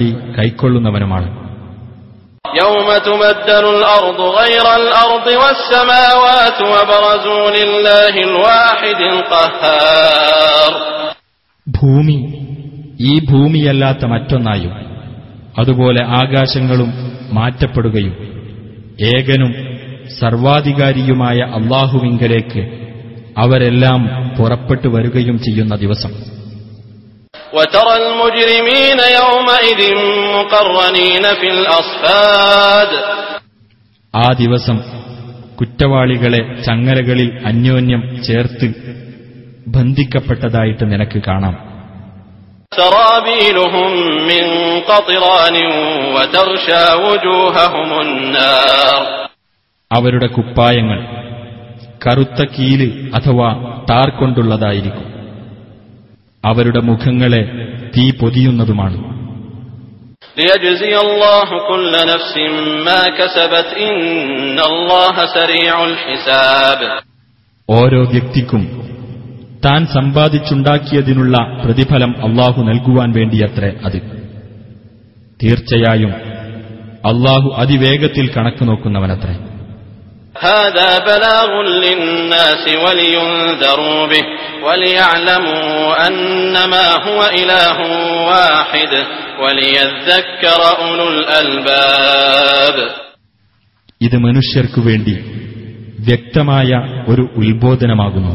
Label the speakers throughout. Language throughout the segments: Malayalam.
Speaker 1: വഴി കൈക്കൊള്ളുന്നവനുമാണ്.
Speaker 2: ഭൂമി ഈ ഭൂമിയല്ലാത്ത മറ്റൊന്നായും അതുപോലെ ആകാശങ്ങളും മാറ്റപ്പെടുകയും ഏകനും സർവാധികാരിയുമായ അള്ളാഹുവിങ്കലേക്ക് അവരെല്ലാം പുറപ്പെട്ടു വരികയും ചെയ്യുന്ന ദിവസം.
Speaker 1: وترى المجرمين يومئذ مقرنين في الأصفاد
Speaker 2: ആ ദിവസം കുറ്റവാളികളെ ചങ്ങലകളിൽ അന്യോന്യം ചേർത്ത് ബന്ധിക്കപ്പെട്ടതായിട്ട് നിനക്ക് കാണാം
Speaker 1: سرابيلهم من قطران وتغشى وجوههم النار
Speaker 2: അവരുടെ കുപ്പായങ്ങൾ കറുത്ത കീല് അഥവാ ടാർ കൊണ്ടുള്ളതായിരിക്കും അവരുടെ മുഖങ്ങളെ തീ പൊതിയുന്നതുമാണ്. ഓരോ വ്യക്തിക്കും താൻ സമ്പാദിച്ചുണ്ടാക്കിയതിനുള്ള പ്രതിഫലം അള്ളാഹു നൽകുവാൻ വേണ്ടിയത്രേ അത്. തീർച്ചയായും അള്ളാഹു അതിവേഗത്തിൽ കണക്ക് നോക്കുന്നവനത്രേ.
Speaker 1: هذا بلاغ للناس ولينذروا به وليعلموا أنما هو إله واحد وليذكر أولو الألباب
Speaker 2: ഇത് മനുഷ്യർക്കു വേണ്ടി വ്യക്തമായ ഒരു ഉത്ബോധനമാകുന്നു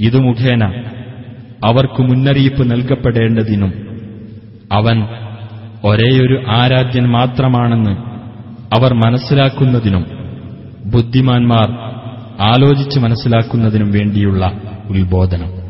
Speaker 2: ഇതു മുഖേന അവർക്ക് മുന്നറിയിപ്പ് നൽകപ്പെടേണ്ടതിനും അവൻ ഒരേയൊരു ആരാധ്യൻ മാത്രമാണെന്ന് അവർ മനസ്സിലാക്കുന്നതിനും ബുദ്ധിമാന്മാർ ആലോചിച്ച് മനസ്സിലാക്കുന്നതിനും വേണ്ടിയുള്ള ഉത്ബോധനം.